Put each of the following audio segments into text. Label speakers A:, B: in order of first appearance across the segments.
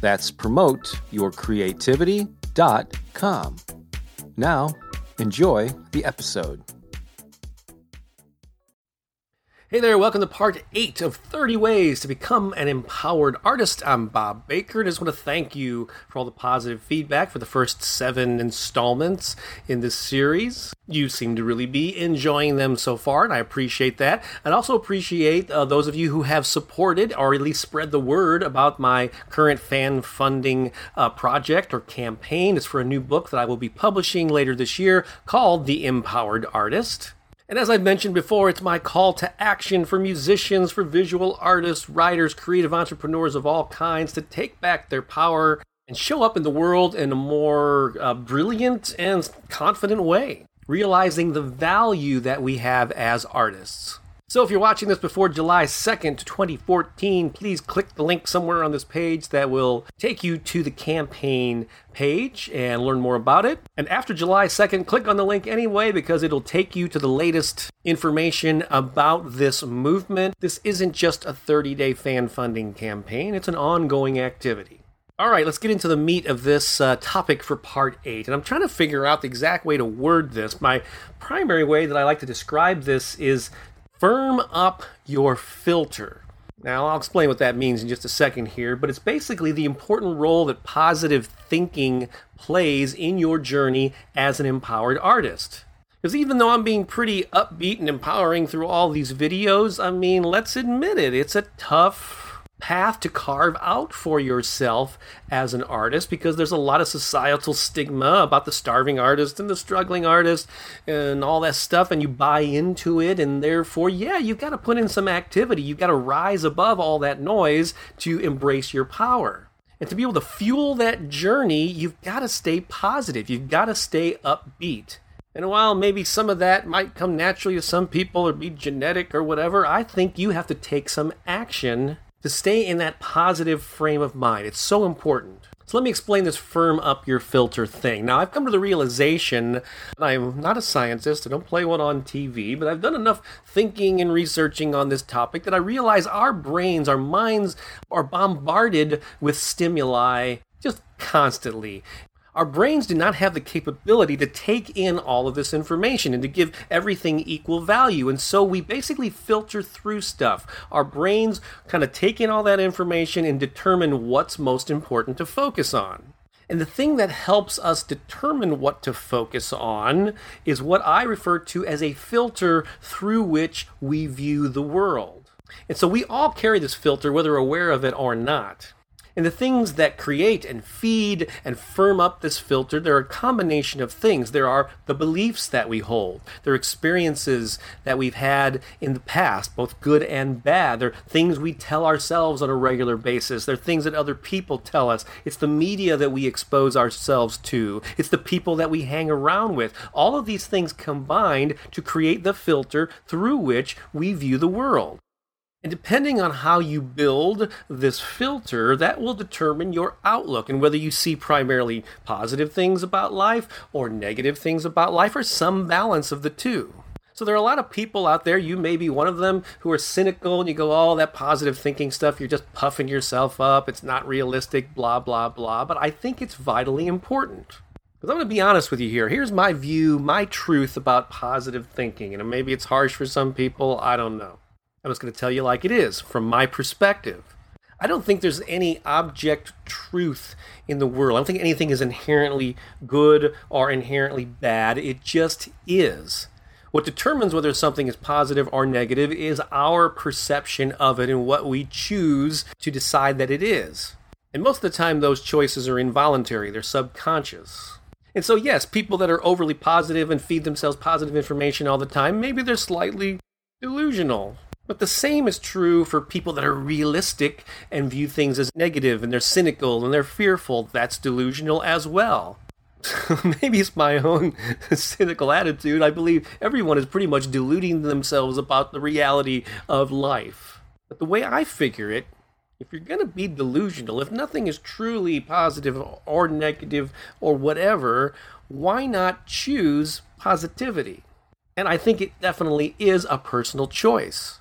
A: That's promoteyourcreativity.com. Now, enjoy the episode. Hey there, welcome to part 8 of 30 Ways to Become an Empowered Artist. I'm Bob Baker and I just want to thank you for all the positive feedback for the first seven installments in this series. You seem to really be enjoying them so far, and I appreciate that. I'd also appreciate uh, those of you who have supported or at least spread the word about my current fan funding uh, project or campaign. It's for a new book that I will be publishing later this year called The Empowered Artist. And as I've mentioned before, it's my call to action for musicians, for visual artists, writers, creative entrepreneurs of all kinds to take back their power and show up in the world in a more uh, brilliant and confident way, realizing the value that we have as artists. So if you're watching this before July 2nd, 2014, please click the link somewhere on this page that will take you to the campaign page and learn more about it. And after July 2nd, click on the link anyway because it'll take you to the latest information about this movement. This isn't just a 30 day fan funding campaign, it's an ongoing activity. All right, let's get into the meat of this uh, topic for part eight. And I'm trying to figure out the exact way to word this. My primary way that I like to describe this is firm up your filter. Now, I'll explain what that means in just a second here, but it's basically the important role that positive thinking plays in your journey as an empowered artist. Because even though I'm being pretty upbeat and empowering through all these videos, I mean, let's admit it, it's a tough path to carve out for yourself as an artist because there's a lot of societal stigma about the starving artist and the struggling artist and all that stuff and you buy into it and therefore yeah you've got to put in some activity. You've got to rise above all that noise to embrace your power. And to be able to fuel that journey you've got to stay positive. You've got to stay upbeat. And while maybe some of that might come naturally to some people or be genetic or whatever, I think you have to take some action to stay in that positive frame of mind. It's so important. So let me explain this firm up your filter thing. Now, I've come to the realization that I'm not a scientist, I don't play one on TV, but I've done enough thinking and researching on this topic that I realize our brains, our minds are bombarded with stimuli just constantly. Our brains do not have the capability to take in all of this information and to give everything equal value. And so we basically filter through stuff. Our brains kind of take in all that information and determine what's most important to focus on. And the thing that helps us determine what to focus on is what I refer to as a filter through which we view the world. And so we all carry this filter, whether aware of it or not. And the things that create and feed and firm up this filter, they're a combination of things. There are the beliefs that we hold, there are experiences that we've had in the past, both good and bad. There are things we tell ourselves on a regular basis. there are things that other people tell us. It's the media that we expose ourselves to. It's the people that we hang around with. All of these things combined to create the filter through which we view the world. And depending on how you build this filter, that will determine your outlook and whether you see primarily positive things about life or negative things about life or some balance of the two. So there are a lot of people out there, you may be one of them, who are cynical and you go, oh, that positive thinking stuff, you're just puffing yourself up, it's not realistic, blah, blah, blah. But I think it's vitally important. Because I'm going to be honest with you here. Here's my view, my truth about positive thinking. And maybe it's harsh for some people, I don't know. I'm just going to tell you like it is from my perspective. I don't think there's any object truth in the world. I don't think anything is inherently good or inherently bad. It just is. What determines whether something is positive or negative is our perception of it and what we choose to decide that it is. And most of the time, those choices are involuntary, they're subconscious. And so, yes, people that are overly positive and feed themselves positive information all the time, maybe they're slightly delusional But the same is true for people that are realistic and view things as negative and they're cynical and they're fearful. That's delusional as well. Maybe it's my own cynical attitude. I believe everyone is pretty much deluding themselves about the reality of life. But the way I figure it, if you're going to be delusional, if nothing is truly positive or negative or whatever, why not choose positivity? And I think it definitely is a personal choice.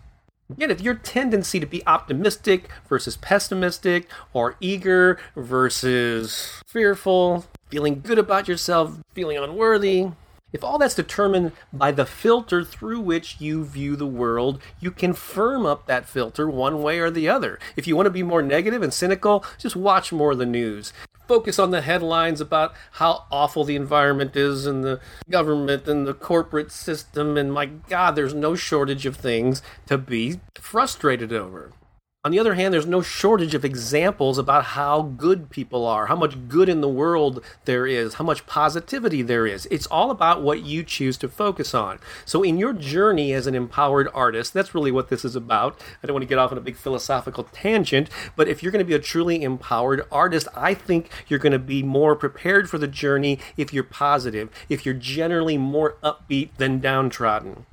A: Again, if your tendency to be optimistic versus pessimistic, or eager versus fearful, feeling good about yourself, feeling unworthy, if all that's determined by the filter through which you view the world, you can firm up that filter one way or the other. If you want to be more negative and cynical, just watch more of the news focus on the headlines about how awful the environment is and the government and the corporate system. And my God, there's no shortage of things to be frustrated over. On the other hand, there's no shortage of examples about how good people are, how much good in the world there is, how much positivity there is. It's all about what you choose to focus on. So, in your journey as an empowered artist, that's really what this is about. I don't want to get off on a big philosophical tangent, but if you're going to be a truly empowered artist, I think you're going to be more prepared for the journey if you're positive, if you're generally more upbeat than downtrodden.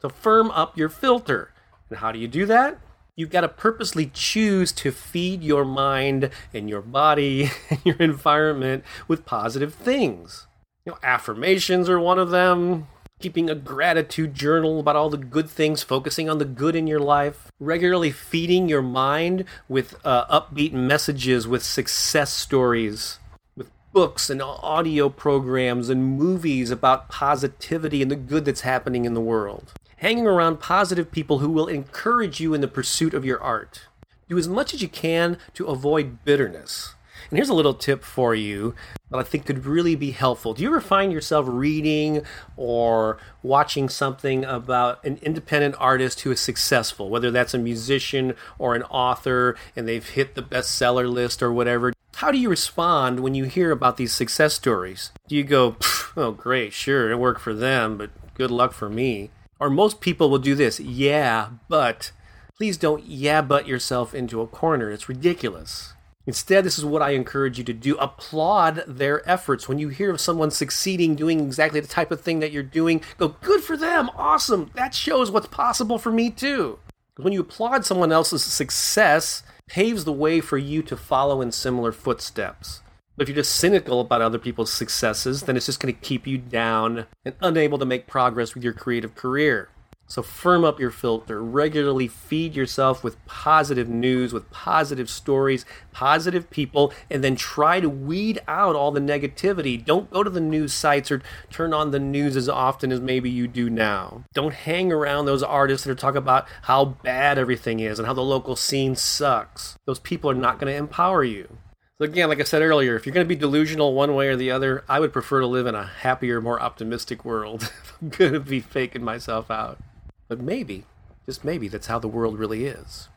A: So, firm up your filter. And how do you do that? You've got to purposely choose to feed your mind and your body and your environment with positive things. You know, affirmations are one of them. Keeping a gratitude journal about all the good things, focusing on the good in your life, regularly feeding your mind with uh, upbeat messages, with success stories, with books and audio programs and movies about positivity and the good that's happening in the world hanging around positive people who will encourage you in the pursuit of your art. Do as much as you can to avoid bitterness. And here's a little tip for you that I think could really be helpful. Do you ever find yourself reading or watching something about an independent artist who is successful, whether that's a musician or an author and they've hit the bestseller list or whatever? How do you respond when you hear about these success stories? Do you go, oh, great, sure, it worked for them, but good luck for me? Or most people will do this. Yeah, but please don't yeah but yourself into a corner. It's ridiculous. Instead, this is what I encourage you to do. Applaud their efforts. When you hear of someone succeeding, doing exactly the type of thing that you're doing, go, good for them, awesome. That shows what's possible for me too. When you applaud someone else's success, paves the way for you to follow in similar footsteps. If you're just cynical about other people's successes, then it's just going to keep you down and unable to make progress with your creative career. So firm up your filter. Regularly feed yourself with positive news, with positive stories, positive people, and then try to weed out all the negativity. Don't go to the news sites or turn on the news as often as maybe you do now. Don't hang around those artists that are talking about how bad everything is and how the local scene sucks. Those people are not going to empower you. Again, like I said earlier, if you're going to be delusional one way or the other, I would prefer to live in a happier, more optimistic world. I'm going to be faking myself out. But maybe, just maybe, that's how the world really is.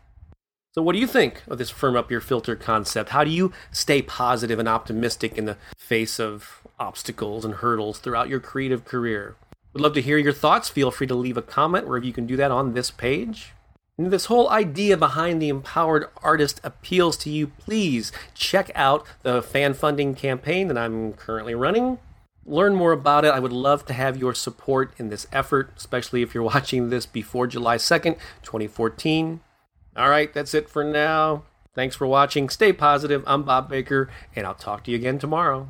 A: So, what do you think of this firm up your filter concept? How do you stay positive and optimistic in the face of obstacles and hurdles throughout your creative career? Would love to hear your thoughts. Feel free to leave a comment wherever you can do that on this page. And this whole idea behind the empowered artist appeals to you, please check out the fan funding campaign that I'm currently running. Learn more about it. I would love to have your support in this effort, especially if you're watching this before July 2nd, 2014. All right, that's it for now. Thanks for watching. Stay positive. I'm Bob Baker, and I'll talk to you again tomorrow.